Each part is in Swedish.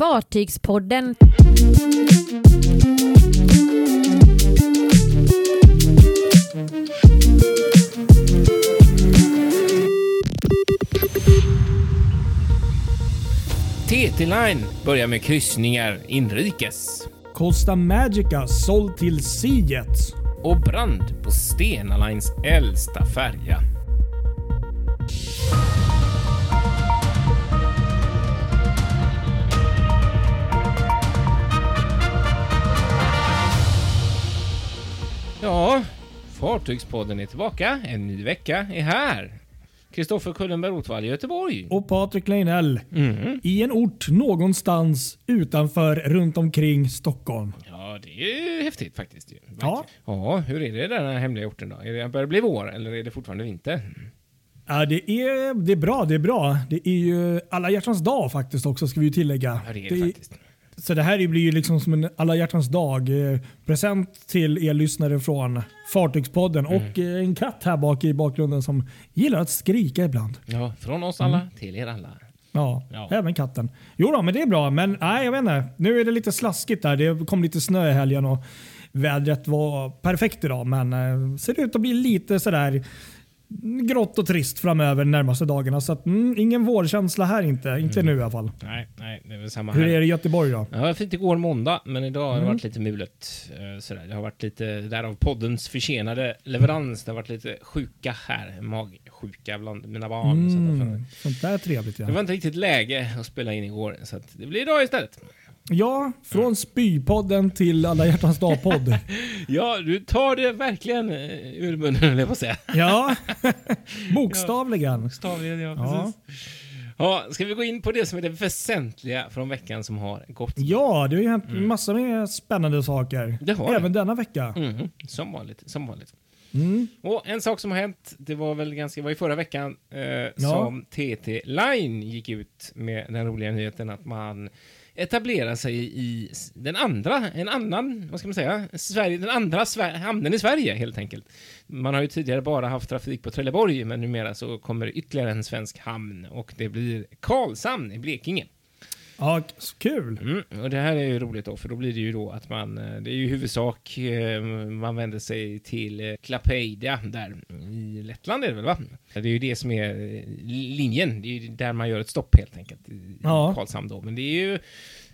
Fartygspodden. TT Line börjar med kryssningar inrikes. Costa Magica såld till Seajet. Och brand på Stena Lines äldsta färja. Ja, Fartygspodden är tillbaka. En ny vecka är här. Kristoffer Kullenberg Rotvall i Göteborg. Och Patrik Leinell. Mm. I en ort någonstans utanför, runt omkring Stockholm. Ja, det är ju häftigt faktiskt. Ja. Ja, hur är det i den här hemliga orten då? Är det börjar det bli vår eller är det fortfarande vinter? Ja, det, är, det är bra, det är bra. Det är ju alla hjärtans dag faktiskt också ska vi ju tillägga. Ja, det är det faktiskt. Så det här blir ju liksom som en alla hjärtans dag eh, present till er lyssnare från Fartygspodden Mm. och eh, en katt här bak i bakgrunden som gillar att skrika ibland. Ja, från oss alla till er alla. Ja, Ja. även katten. Jo då, men det är bra. Men nej, jag vet inte. Nu är det lite slaskigt där. Det kom lite snö i helgen och vädret var perfekt idag. Men eh, ser ut att bli lite sådär grått och trist framöver de närmaste dagarna. Så att, mm, ingen vårkänsla här inte. Inte nu i alla fall. Nej, nej, det är väl samma Hur här. är det i Göteborg då? Ja, det var fint igår måndag, men idag har det Mm. varit lite mulet. eh, Sådär. Det har varit lite, därav poddens försenade leverans. Det har varit lite sjuka här, magsjuka bland mina barn. Mm, sånt där är trevligt. Det Ja. var inte riktigt läge att spela in igår, så att det blir idag istället. Ja, från spypodden till alla hjärtans dag-podd. Ja, du tar det verkligen eh, ur munnen, höll jag på att säga. ja, bokstavligen. Stavligen, ja, Ja. precis. Ja, ska vi gå in på det som är det väsentliga från veckan som har gått? Ja, det har ju hänt massor med spännande saker. Det har det. Även denna vecka. Mhm, som vanligt, som vanligt. Mm. Och en sak som har hänt, det var väl ganska, var i förra veckan eh, som TT Line gick ut med den roliga nyheten att man etablera sig i den andra, en annan, vad ska man säga, Sverige, den andra Sver- hamnen i Sverige helt enkelt. Man har ju tidigare bara haft trafik på Trelleborg, men numera så kommer ytterligare en svensk hamn och det blir Karlshamn i Blekinge. Ja, kul. Mm, och det här är ju roligt då, för då blir det ju då att man, eh, det är ju i huvudsak, eh, man vänder sig till eh, Klaipeda där i Lettland är det väl va? Det är ju det som är eh, linjen, det är ju där man gör ett stopp helt enkelt i i Ja. Karlshamn då. Men det är ju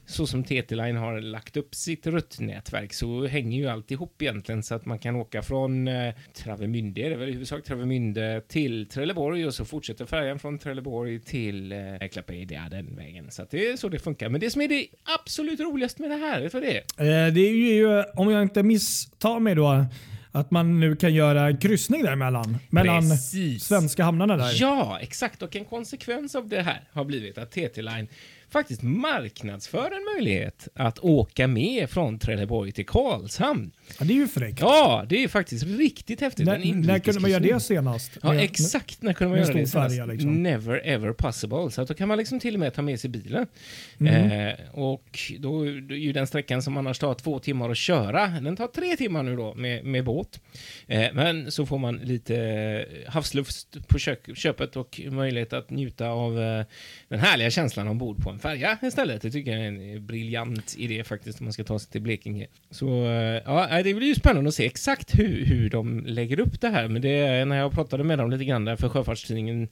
så som TT-Line har lagt upp sitt ruttnätverk så hänger ju allt ihop egentligen så att man kan åka från eh, Travemünde, det är väl i huvudsak Travemünde till Trelleborg och så fortsätter färjan från Trelleborg till eh, Klaipeda den vägen. Så att det är så det funkar. Men det som är det absolut roligaste med det här, vet du vad det är? Eh, det är ju, om jag inte misstar mig då, att man nu kan göra en kryssning däremellan. Mellan Precis. svenska hamnarna där. Ja, exakt. Och en konsekvens av det här har blivit att TT-Line faktiskt marknadsför en möjlighet att åka med från Trelleborg till Karlshamn. Ja, det är ju fräckt. Ja, det är faktiskt riktigt häftigt. När, när kunde man göra det senast? Ja, Med- exakt. När kunde man göra det senast? färja, liksom. Never ever possible. Så att då kan man liksom till och med ta med sig bilen. Mm. Eh, och då är ju den sträckan som annars tar två timmar att köra, den tar tre timmar nu då med, med båt. Eh, men så får man lite eh, havsluft på kök, köpet och möjlighet att njuta av eh, den härliga känslan ombord på en färja istället. Det tycker jag är en briljant idé faktiskt om man ska ta sig till Blekinge. Så eh, ja, det blir ju spännande att se exakt hur, hur de lägger upp det här. Men det när jag pratade med dem lite grann där för Sjöfartstidningen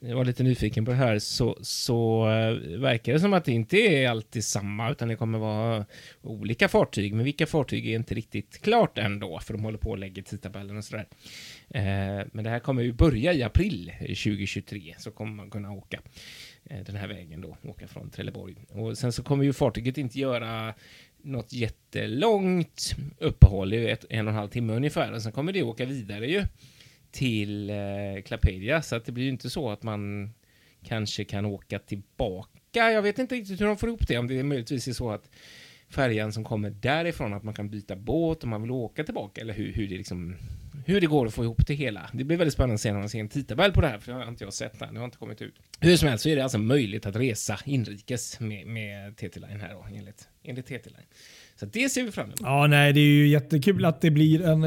jag var lite nyfiken på det här så, så eh, verkar det som att det inte är alltid samma utan det kommer vara olika fartyg. Men vilka fartyg är inte riktigt klart ändå för de håller på och lägger tidtabellen och sådär. Eh, men det här kommer ju börja i april eh, 2023 så kommer man kunna åka eh, den här vägen då, åka från Trelleborg. Och sen så kommer ju fartyget inte göra något jättelångt uppehåll, det är ett, en och en halv timme ungefär, och sen kommer det åka vidare ju till eh, Klapedia, så att det blir ju inte så att man kanske kan åka tillbaka. Jag vet inte riktigt hur de får ihop det, om det möjligtvis är så att färjan som kommer därifrån, att man kan byta båt om man vill åka tillbaka, eller hur, hur det liksom hur det går att få ihop det hela. Det blir väldigt spännande att se när man ser en tidtabell på det här, för det har inte jag sett än. Det har inte kommit ut. Hur som helst så är det alltså möjligt att resa inrikes med, med TT-Line här då, enligt, enligt TT-Line. Så det ser vi fram emot. Ja, nej, det är ju jättekul att det blir en,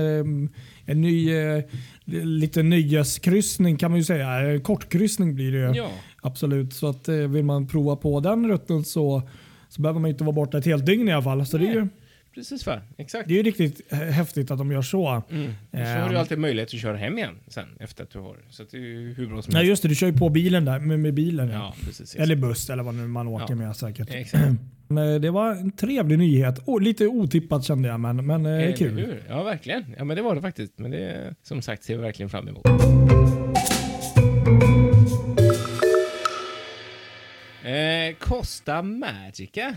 en ny, eh, lite nöjeskryssning kan man ju säga. Eh, Kortkryssning blir det ju. Ja. Absolut. Så att eh, vill man prova på den rutten så, så behöver man inte vara borta ett helt dygn i alla fall. Så det är ju, Precis va? Exakt. det är ju riktigt häftigt att de gör så. Mm. Så har Ehm. du alltid möjlighet att köra hem igen sen efter att du har. Så det är ju hur bra som helst. just det, du kör ju på bilen där med, med bilen. Ja. Precis. Eller buss eller vad nu man åker Ja. med säkert. Exakt. Eh, Det var en trevlig nyhet. Oh, lite otippat kände jag men, men eh, kul. Ja, verkligen. Ja, men det var det faktiskt. Men det, som sagt, ser vi verkligen fram emot. Eh, Costa Magica.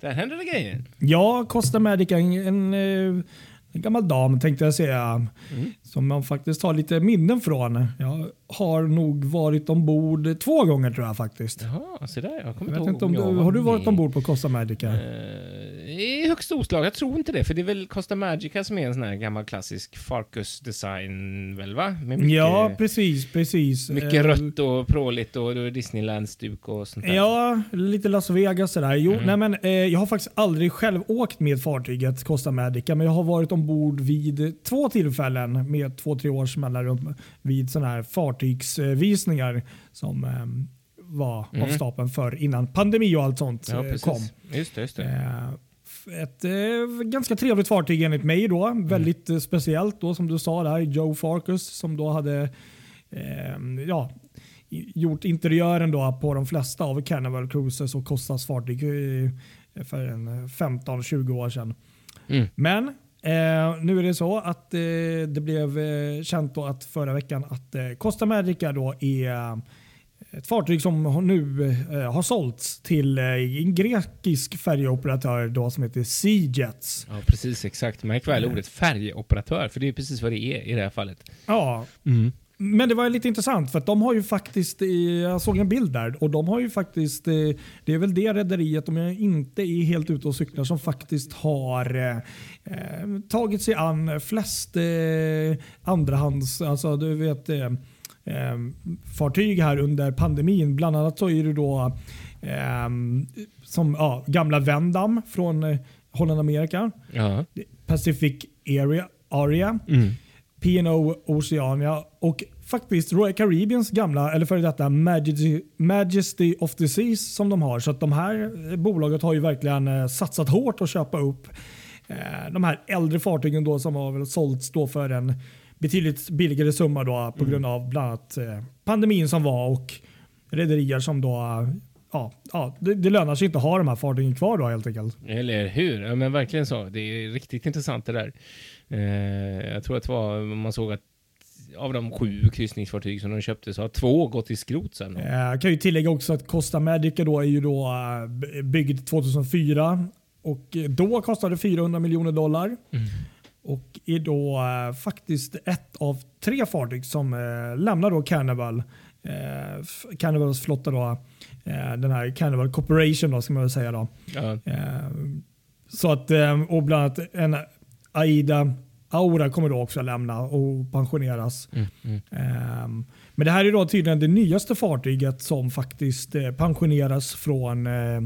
Där händer det grejer. Ja, Costa Magica, en, en, eh, en gammal dam tänkte jag säga. Mm. Som man faktiskt har lite minnen från. Jag har nog varit ombord två gånger tror jag faktiskt. Jaha, så där. Jag kommer Jag vet ihåg inte om du, har du varit med. ombord på Costa Magica? Eh, I högst oslag. Jag tror inte det, för det är väl Costa Magica som är en sån här gammal klassisk Farkus design, väl va? Mycket, ja, precis. precis. mycket Eh, rött och pråligt och Disneyland-stuk och sånt där. Ja, lite Las Vegas sådär. Jo, Mm. nej men, eh, jag har faktiskt aldrig själv åkt med fartyget Costa Magica, men jag har varit ombord vid två tillfällen med två, tre års mellanrum vid sådana här fartygsvisningar som eh, var av Mm. stapeln för innan pandemi och allt sånt Ja, eh, kom. Just det, just det. Eh, Ett eh, ganska trevligt fartyg enligt mig då. Mm. Väldigt speciellt då som du sa där. Joe Farkas som då hade eh, ja, gjort interiören då på de flesta av Carnival Cruises och Costas fartyg för en eh, 15-20 år sedan. Mm. Men eh, nu är det så att eh, det blev eh, känt då att förra veckan att eh, Costa Magica då är eh, ett fartyg som nu eh, har sålts till eh, en grekisk färjeoperatör då som heter Seajets. Ja, precis. Exakt. Märk väl ordet färjeoperatör, för det är precis vad det är i det här fallet. Ja, Mm. Men det var lite intressant för att de har ju faktiskt, eh, jag såg en bild där och de har ju faktiskt, eh, det är väl det rederiet om jag inte är helt ute och cyklar som faktiskt har eh, eh, tagit sig an flest eh, andrahands, alltså du vet eh, fartyg här under pandemin. Bland annat så är det då som ja, gamla Vendam från Holland Amerika, Ja. Pacific Area, Aria Mm. P&O Oceania och faktiskt Royal Caribbeans gamla, eller före detta Majesty, Majesty of the Seas som de har. Så att de här bolaget har ju verkligen eh, satsat hårt att köpa upp eh, de här äldre fartygen då som har väl sålts då för en betydligt billigare summa då på grund av bland annat eh, pandemin som var och rederier som då Ja, ja, det, det lönar sig inte att ha de här fartygen kvar då helt enkelt. Eller hur? Ja, men verkligen så. Det är riktigt intressant det där. Eh, jag tror att det var, man såg att av de sju kryssningsfartyg som de köpte så har två gått i skrot sen. Jag kan ju tillägga också att Costa Magica då är ju då eh, byggd 2004 och då kostade 400 miljoner dollar. Mm. Och är då eh, faktiskt ett av tre fartyg som eh, lämnar då Carnival. Carnivals flotta då. Den här Carnival Corporation då ska man väl säga då. Ja. Så att, och bland annat en Aida Aura kommer då också lämna och pensioneras. Mm, mm. Ehm, Men det här är då tydligen det nyaste fartyget som faktiskt eh, pensioneras från eh,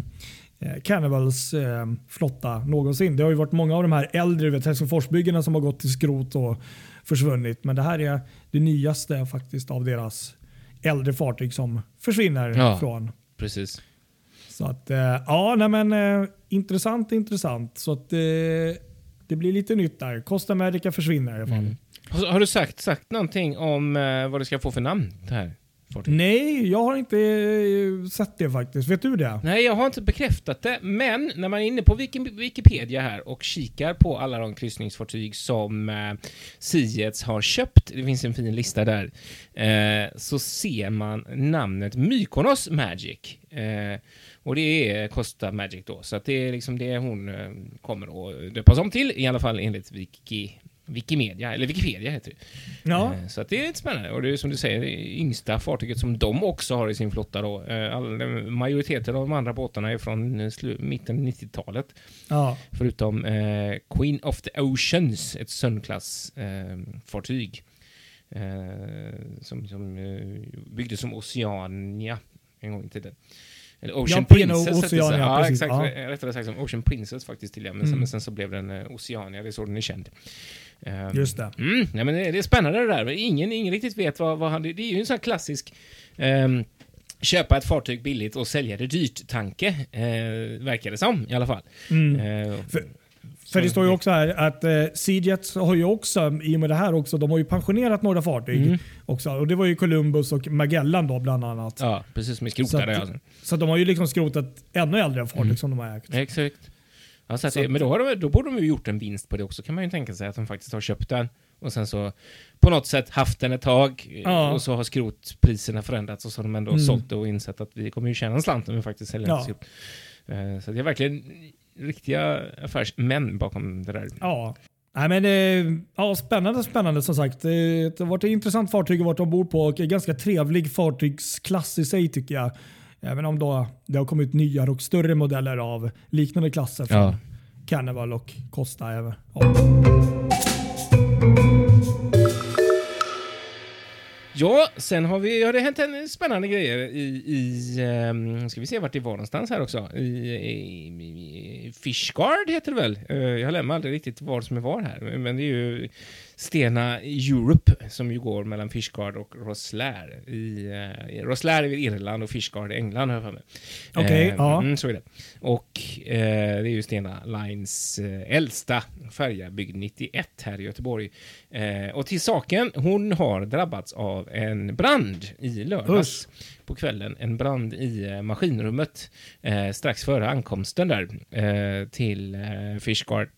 eh, Carnivals eh, flotta någonsin. Det har ju varit många av de här äldre vet, Helsingforsbyggena som har gått till skrot och försvunnit. Men det här är det nyaste faktiskt av deras äldre fartyg som försvinner Ja. från. Precis. Så att, ja, nej men intressant, intressant. Så att det blir lite nytt där. Costa America försvinner i alla fall. Mm. Har, du sagt, sagt någonting om eh, vad det ska få för namn, det här fartyget? Nej, jag har inte eh, sett det faktiskt. Vet du det? Nej, jag har inte bekräftat det, men när man är inne på Wiki- Wikipedia här och kikar på alla de kryssningsfartyg som eh, Siets har köpt, det finns en fin lista där, eh, så ser man namnet Mykonos Magic. Eh, och det är Costa Magic då, så att det är liksom det hon eh, kommer att döpas om till, i alla fall enligt Wiki, Wikimedia, eller Wikipedia heter det. Ja. Eh, Så att det är lite spännande. Och det är som du säger, det yngsta fartyget som de också har i sin flotta då. Eh, All, majoriteten av de andra båtarna är från eh, mitten 90-talet. ja. Förutom eh, Queen of the Oceans, ett Sunklass-fartyg. Eh, som som eh, byggdes som Oceania en gång i tiden. Eller Ocean Ja, Princess. Oceania, ja, precis, exakt. ja. Rättare sagt som Ocean Princess faktiskt till men, sen, Mm. men sen så blev den eh, Oceania, det är så den är känd. Eh, Just det. Mm, nej, men det, det är spännande det där. Ingen, ingen riktigt vet vad, vad han... Det är ju en sån här klassisk ehm, köpa ett fartyg billigt och sälja det dyrt-tanke, eh, verkar det som i alla fall. Mm. Eh, För- För det står ju också här att eh, Seajets har ju också, i och med det här också, de har ju pensionerat några fartyg Mm. också. Och det var ju Columbus och Magellan då bland annat. ja, precis som i Så att- skrotare. Alltså. Så de har ju liksom skrotat ännu äldre fartyg Mm. som de har ägt. Exakt. Ja, så att Så det, att- men då, har de, då borde de ju gjort en vinst på det också, kan man ju tänka sig. Att de faktiskt har köpt den och sen så på något sätt haft den ett tag eh, Ja. och så har skrotpriserna förändrats och så har de ändå Mm. sålt det och insett att vi kommer ju tjäna en slant om vi faktiskt säljer Ja. ja. skrot. Eh, Så det är verkligen riktiga affärsmän bakom det där. Ja. Nej, men, eh, ja, spännande, spännande som sagt. Det har varit ett intressant fartyg att vara ombord på och en ganska trevlig fartygsklass i sig tycker jag. Även om då det har kommit nyare och större modeller av liknande klasser från Ja. Carnival och Costa. även. Ja. Ja, sen har vi, har det hänt en spännande grejer i, i um, ska vi se vart det var någonstans här också, i, i, i Fishguard heter det väl? Uh, jag lämnar aldrig riktigt var som är var här, men det är ju Stena Europe som ju går mellan Fishguard och Rosslare. I, uh, Rosslare är Irland och Fishguard i England har jag för mig. Okej, Eh, ja. Mm, så är det. Och eh, det är ju Stena Lines eh, äldsta färja, byggd 91 här i Göteborg. Eh, och till saken, hon har drabbats av en brand i lördags på kvällen. En brand i eh, maskinrummet eh, strax före ankomsten där eh, till eh, Fishguard.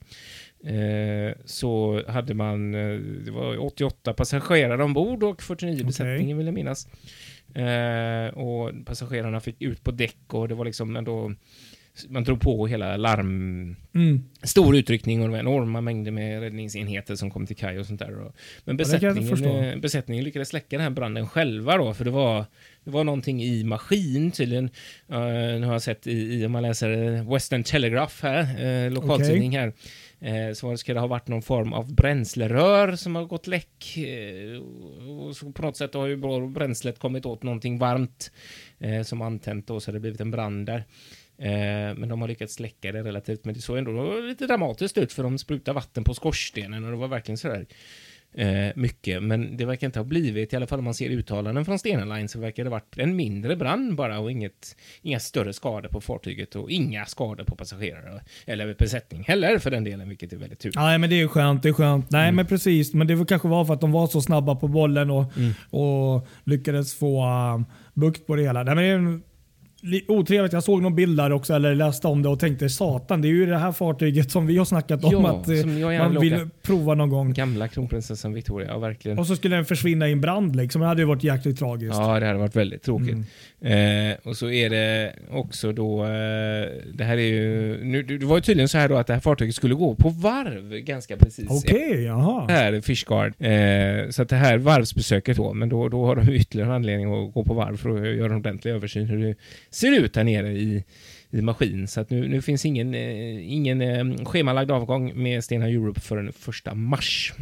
Eh, så hade man, eh, det var 88 passagerare ombord och 49 Okej. besättningen vill jag minnas. Eh, och passagerarna fick ut på däck och det var liksom ändå, man drog på hela larm, Mm. stor utryckning och det var enorma mängder med räddningsenheter som kom till kaj och sånt där. Men Ja, besättningen, förstå. eh, besättningen lyckades släcka den här branden själva då, för det var, det var någonting i maskin tydligen. Uh, nu har jag sett i, i, om man läser Western Telegraph här, uh, lokaltidning här, eh, Eh, så ska det ha varit någon form av bränslerör som har gått läck. eh, och så på något sätt har ju bränslet kommit åt någonting varmt eh, som antänt då, så det blivit en brand där. Eh, men de har lyckats släcka det relativt, men det såg ändå lite dramatiskt ut för de sprutade vatten på skorstenen och det var verkligen sådär eh, mycket. Men det verkar inte ha blivit, i alla fall om man ser uttalanden från Stena Line, så verkar det ha varit en mindre brand bara och inget, inga större skador på fartyget och inga skador på passagerare eller besättning heller för den delen, vilket är väldigt tur. Nej, men det är skönt. Det är skönt. Nej, Mm. men precis. Men det var kanske var för att de var så snabba på bollen och, Mm. och lyckades få um, bukt på det hela. Nej, men otrevligt. Jag såg någon bild där också, eller läste om det och tänkte satan, det är ju det här fartyget som vi har snackat om Ja, att eh, man vill åka. prova någon gång. Gamla kronprinsessan Victoria, ja verkligen. Och så skulle den försvinna i en brand. Liksom. Det hade ju varit jäkligt tragiskt. Ja, det hade varit väldigt tråkigt. Mm. Eh, och så är det också då, eh, det här är ju, nu, det var ju tydligen så här då att det här fartyget skulle gå på varv ganska precis. Okej, jaha. Det här Fishguard. Eh, så att det här varvsbesöket då, men då, då har de ytterligare anledning att gå på varv för att göra en ordentlig översyn hur det ser ut här nere i, i maskin. Så att nu, nu finns ingen, eh, ingen eh, schemalagd avgång med Stena Europe förrän första mars.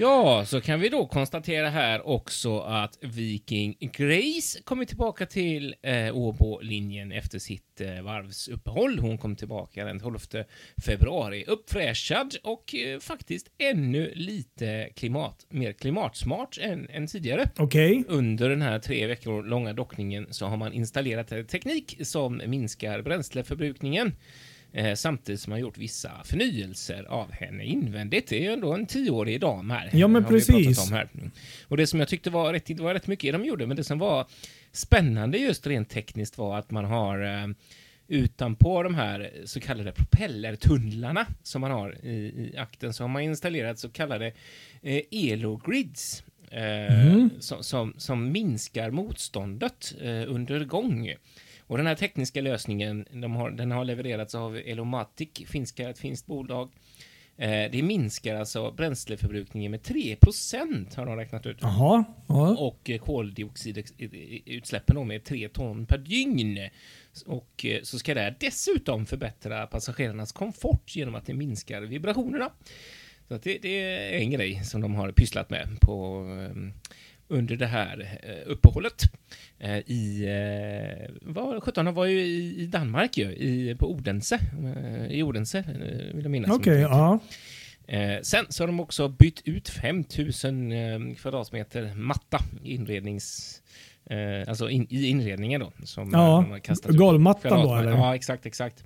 Ja, så kan vi då konstatera här också att Viking Grace kommer tillbaka till eh, Åbo-linjen efter sitt eh, varvsuppehåll. Hon kom tillbaka den 12 februari, uppfräschad och eh, faktiskt ännu lite klimat, mer klimatsmart än, än tidigare. Okej. Under den här tre veckor långa dockningen så har man installerat teknik som minskar bränsleförbrukningen. Eh, samtidigt som man gjort vissa förnyelser av henne invändigt. Det är ju ändå en tioårig dam här. Ja, men precis. Mm. Och det som jag tyckte var rätt, det var rätt mycket de gjorde, men det som var spännande just rent tekniskt var att man har eh, utanpå de här så kallade propellertunnlarna som man har i, i akten så har man installerat så kallade eh, elogrids eh, Mhm. som, som, som minskar motståndet eh, under gång. Och den här tekniska lösningen, de har, den har levererats av Elomatic, finska, ett finskt bolag. Eh, det minskar alltså bränsleförbrukningen med 3% har de räknat ut. Jaha. Ja. Och eh, koldioxidutsläppen då med 3 ton per dygn. Och eh, så ska det dessutom förbättra passagerarnas komfort genom att det minskar vibrationerna. Så det, det är en grej som de har pysslat med på, eh, under det här eh, uppehållet. Eh, I, eh, vad, 17 var ju i, Danmark ju, i, på Odense, i Odense vill jag minnas. Okej, ja. Eh, sen så har de också bytt ut 5000 eh, kvadratmeter matta inrednings... Alltså in, i inredningen då. Som Ja, golvmattan då eller? Ja, exakt, exakt.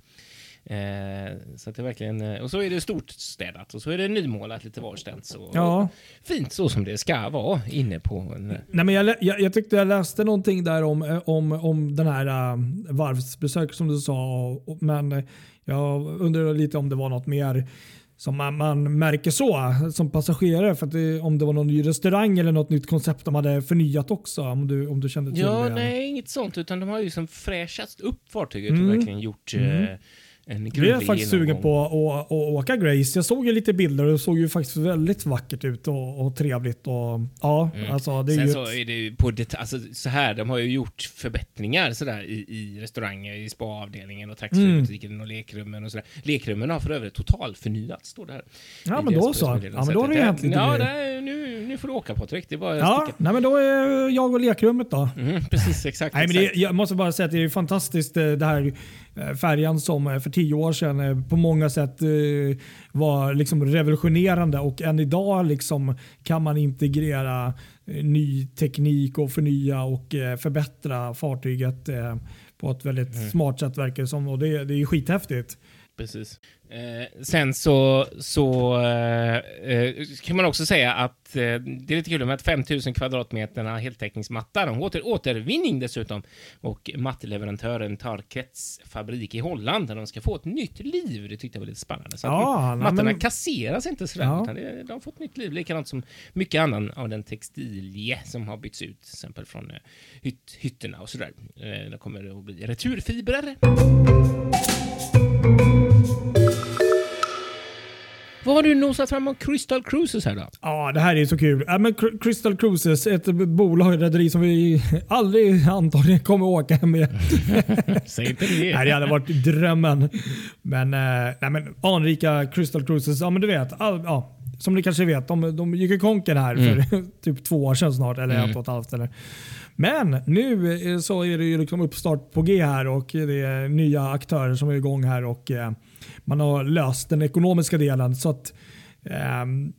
Eh, så att det är verkligen... eh, Och så är det stort städat och så är det nymålat lite varstans. Och Ja. Fint så som det ska vara inne på en... eh, Nej, men jag, jag, jag tyckte jag läste någonting där om, eh, om, om den här uh, varvsbesök som du sa. och- Men jag undrar lite om det var något mer som man, man märker så som passagerare. För det, om det var någon ny restaurang eller något nytt koncept de hade förnyat också. Om du, om du kände till Ja, det. nej, inget sånt. Utan de har ju liksom fräschat upp fartyget Mm. och verkligen gjort eh, en Vi är grundlig faktiskt sugen på att, att åka Grace. Jag såg ju lite bilder och det såg ju faktiskt väldigt vackert ut och, och trevligt. Och, ja, alltså, det är Mm. Sen ju så ett, är det ju på det, alltså så här, de har ju gjort förbättringar sådär i, i restauranger, i spaavdelningen och taxfree-butiken och lekrummen och sådär. Lekrummen har för övrigt totalförnyats, står det här. ja, men då så. Ja, men då har det hänt lite Ja, det, nu, nu får du åka Patrik, det är bara Ja, sticka. nej, men då är jag och lekrummet då. Mm, precis, exakt. Nej, men det, jag måste bara säga att det är fantastiskt eh, det här färjan som eh, för tio år sedan eh, på många sätt eh, var liksom revolutionerande och än idag liksom kan man integrera eh, ny teknik och förnya och eh, förbättra fartyget eh, på ett väldigt Mm. smart sätt verkar det som och det, det är skithäftigt. Precis. Eh, sen så, så eh, eh, kan man också säga att eh, det är lite kul med att 5000 kvadratmeterna heltäckningsmatta, de går till återvinning dessutom. Och mattleverantören Tarkets fabrik i Holland, där de ska få ett nytt liv. Det tyckte jag var lite spännande. Så Ja, mattorna men- kasseras inte sådär, Ja. utan det, de har fått nytt liv. Likadant som mycket annan av den textilie som har bytts ut, till exempel från eh, hytt, hytterna och sådär. Eh, det kommer det att bli returfibrer. Vad har du nosat fram om Crystal Cruises här då? Ja, det här är så kul. Ja, men Cr- Crystal Cruises, ett bolag, ett rederi som vi aldrig antagligen kommer åka med. Säg inte det. Nej, det hade varit drömmen. Men, eh, nej, men anrika Crystal Cruises, ja men du vet. All, ja, som ni kanske vet, de, de gick i konken här för typ två år sedan snart. Eller ett och ett halvt. Eller. Men nu eh, så är det ju liksom uppstart på G här och det är nya aktörer som är igång här och eh, man har löst den ekonomiska delen. Så att ehm,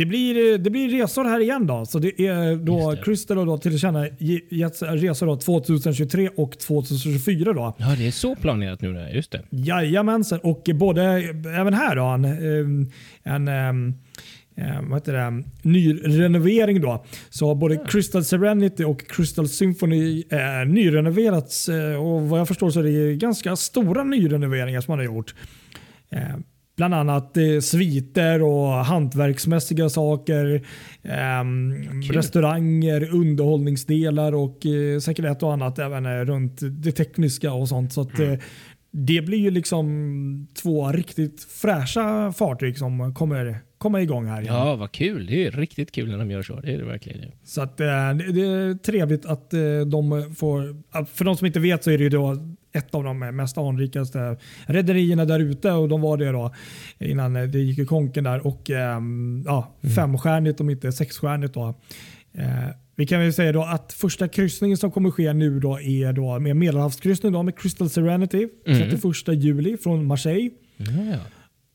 det blir, det blir resor här igen då. Så det är då det. Crystal har då tillkännagett resor då 2023 och 2024 då. Ja, det är så planerat nu. Just det. Jajamensan. Och både, även här då, en, en, em, vad heter det, nyrenovering. Då. Så både Crystal Serenity och Crystal Symphony är nyrenoverats. eh, Och vad jag förstår så är det ganska stora nyrenoveringar som man har gjort. Eh, Bland annat eh, sviter och hantverksmässiga saker. kul. restauranger, underhållningsdelar och eh, säkert ett och annat även eh, runt det tekniska och sånt. Så att, Mm. eh, det blir ju liksom två riktigt fräscha fartyg som kommer komma igång här. igen. Ja, vad kul. Det är riktigt kul när de gör så. Det är det verkligen. Så att, eh, det, är trevligt att eh, de får, för de som inte vet så är det ju då ett av de mest anrikaste rederierna där ute och de var det då innan det gick i konken där och ehm, ja, femstjärnigt om inte sexstjärnigt då. Eh, vi kan väl säga då att första kryssningen som kommer ske nu då är då med medelhavskryssning då med Crystal Serenity 31 juli från Marseille. Ja.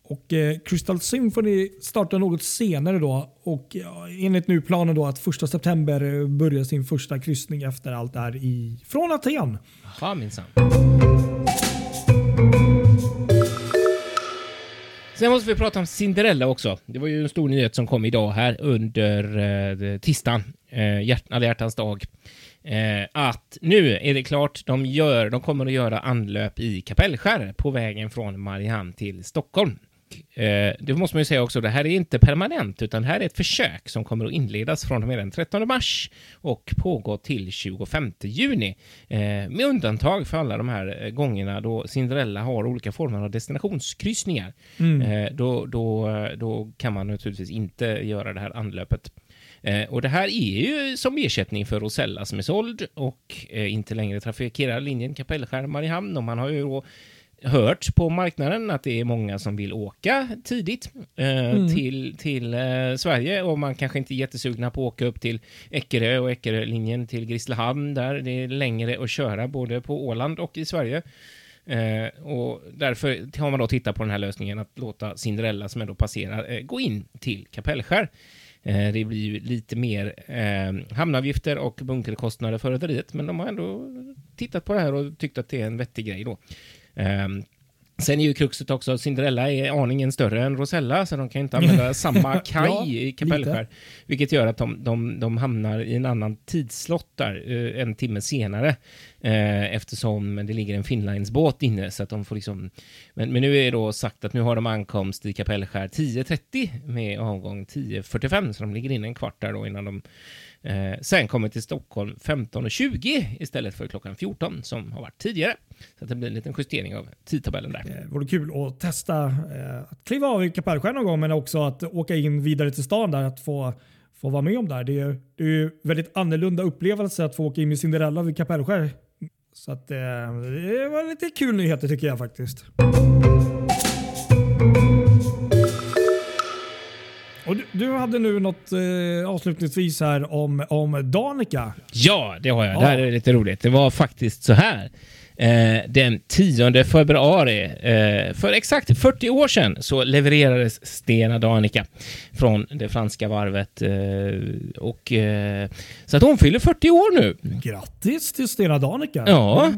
Och eh, Crystal Symphony startar något senare då och ja, enligt nu planen då att första september eh, börjar sin första kryssning efter allt det här i, från Aten. Jaha, minsann. Sen måste vi prata om Cinderella också. Det var ju en stor nyhet som kom idag här under eh, tisdagen, eh, hjärt, alla hjärtans dag. Eh, att nu är det klart, de, gör, de kommer att göra anlöp i Kapellskär på vägen från Mariehamn till Stockholm. Eh, det måste man ju säga också, det här är inte permanent, utan det här är ett försök som kommer att inledas från och med den 13 mars och pågå till 25 juni. Eh, med undantag för alla de här eh, gångerna då Cinderella har olika former av destinationskryssningar. Eh, då, då, då kan man naturligtvis inte göra det här anlöpet. Eh, och det här är ju som ersättning för Rosella som är såld och eh, inte längre trafikerar linjen Kapellskär-Mariehamn. Och man har ju då hört på marknaden att det är många som vill åka tidigt eh, till, till eh, Sverige och man kanske inte är jättesugna på att åka upp till Eckerö och Eckerölinjen till Grisslehamn där det är längre att köra både på Åland och i Sverige. Eh, och därför har man då tittat på den här lösningen att låta Cinderella, som ändå passerar, eh, gå in till Kapellskär. Eh, det blir ju lite mer eh, hamnavgifter och bunkerkostnader för rederiet, men de har ändå tittat på det här och tyckt att det är en vettig grej då. Eh, Sen är ju kruxet också att Cinderella är aningen större än Rosella, så de kan inte använda samma kaj Ja, i Kapellskär. Vilket gör att de, de, de hamnar i en annan tidslott där, eh, en timme senare. Eh, eftersom det ligger en Finnlines-båt inne, så att de får liksom... Men, men nu är det då sagt att nu har de ankomst i Kapellskär 10.30 med avgång 10.45, så de ligger inne en kvart där då innan de eh, sen kommer till Stockholm 15.20 istället för klockan 14 som har varit tidigare. Så att det blir en liten justering av tidtabellen där. Det vore kul att testa eh, att kliva av i Kapellskär någon gång men också att åka in vidare till stan där. Att få, få vara med om det här. Det är, det är ju väldigt annorlunda upplevelse att få åka in med Cinderella vid Kapellskär. Så att, eh, det var lite kul nyheter tycker jag faktiskt. Och du, du hade nu något eh, avslutningsvis här om, om Danica. Ja, det har jag. Ja. Det här är lite roligt. Det var faktiskt så här. Eh, den 10 februari, eh, för exakt 40 år sedan, så levererades Stena Danica från det franska varvet. Eh, och, eh, så att hon fyller 40 år nu. Grattis till Stena Danica. Ja.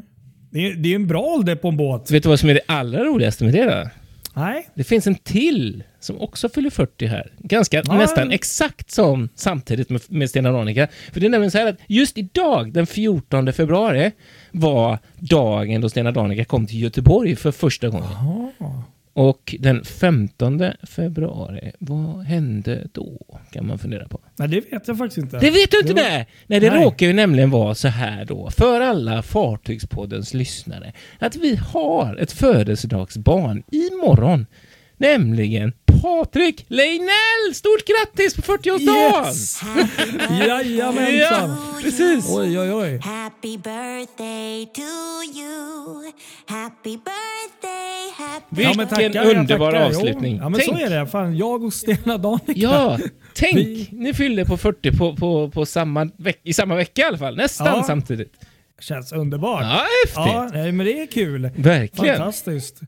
Det, är, det är en bra ålder på en båt. Vet du vad som är det allra roligaste med det då? Nej. Det finns en till som också fyller 40 här. Ganska Ja. nästan exakt som samtidigt med, med Stena Danica. För det är nämligen så här att just idag, den 14 februari, var dagen då Stena Danica kom till Göteborg för första gången. Ah. Och den 15 februari, vad hände då? Kan man fundera på. Nej, det vet jag faktiskt inte. Det vet du inte Det det! Nej, det Nej. råkar ju nämligen vara så här då, för alla Fartygspoddens lyssnare, att vi har ett födelsedagsbarn imorgon. Nämligen Patrik Leinell! Stort grattis på 40-årsdagen! Yes! Jajamensan! Ja, precis! Oj, oj, oj. Happy birthday to you. Happy birthday, happy Vilken men tackar, underbar tackar. avslutning. Ja, men Tänk. så är det. Fan, jag och Stena Danica. Ja, tänk! Vi- Ni fyllde på 40 på, på, på samma i samma vecka i alla fall. Nästan Ja. samtidigt. Känns underbart. Ja, häftigt! Ja, nej, men det är kul. Verkligen. Fantastiskt.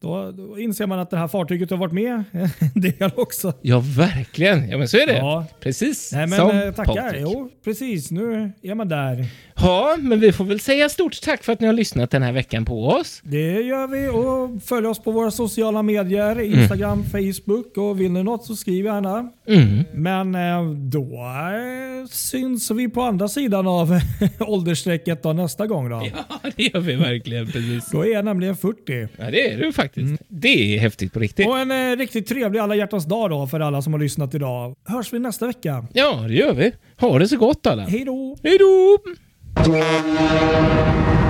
Då, då inser man att det här fartyget har varit med en del också. Ja, verkligen. Ja, men så är det. Ja. Precis Nej, men som eh, tackar. Patrik. Jo, precis. Nu är man där. Ja, men vi får väl säga stort tack för att ni har lyssnat den här veckan på oss. Det gör vi och följ oss på våra sociala medier. Instagram, Facebook och vill ni något så skriv gärna. Mm. Men eh, då eh, syns vi på andra sidan av åldersstrecket då nästa gång då. Ja, det gör vi verkligen. Precis. Då är jag nämligen 40. Ja, det är du faktiskt. Det är häftigt på riktigt. Och en eh, riktigt trevlig alla hjärtans dag då för alla som har lyssnat idag. Hörs vi nästa vecka. Ja, det gör vi. Ha det så gott alla. Hej då! Hej då! Yeah.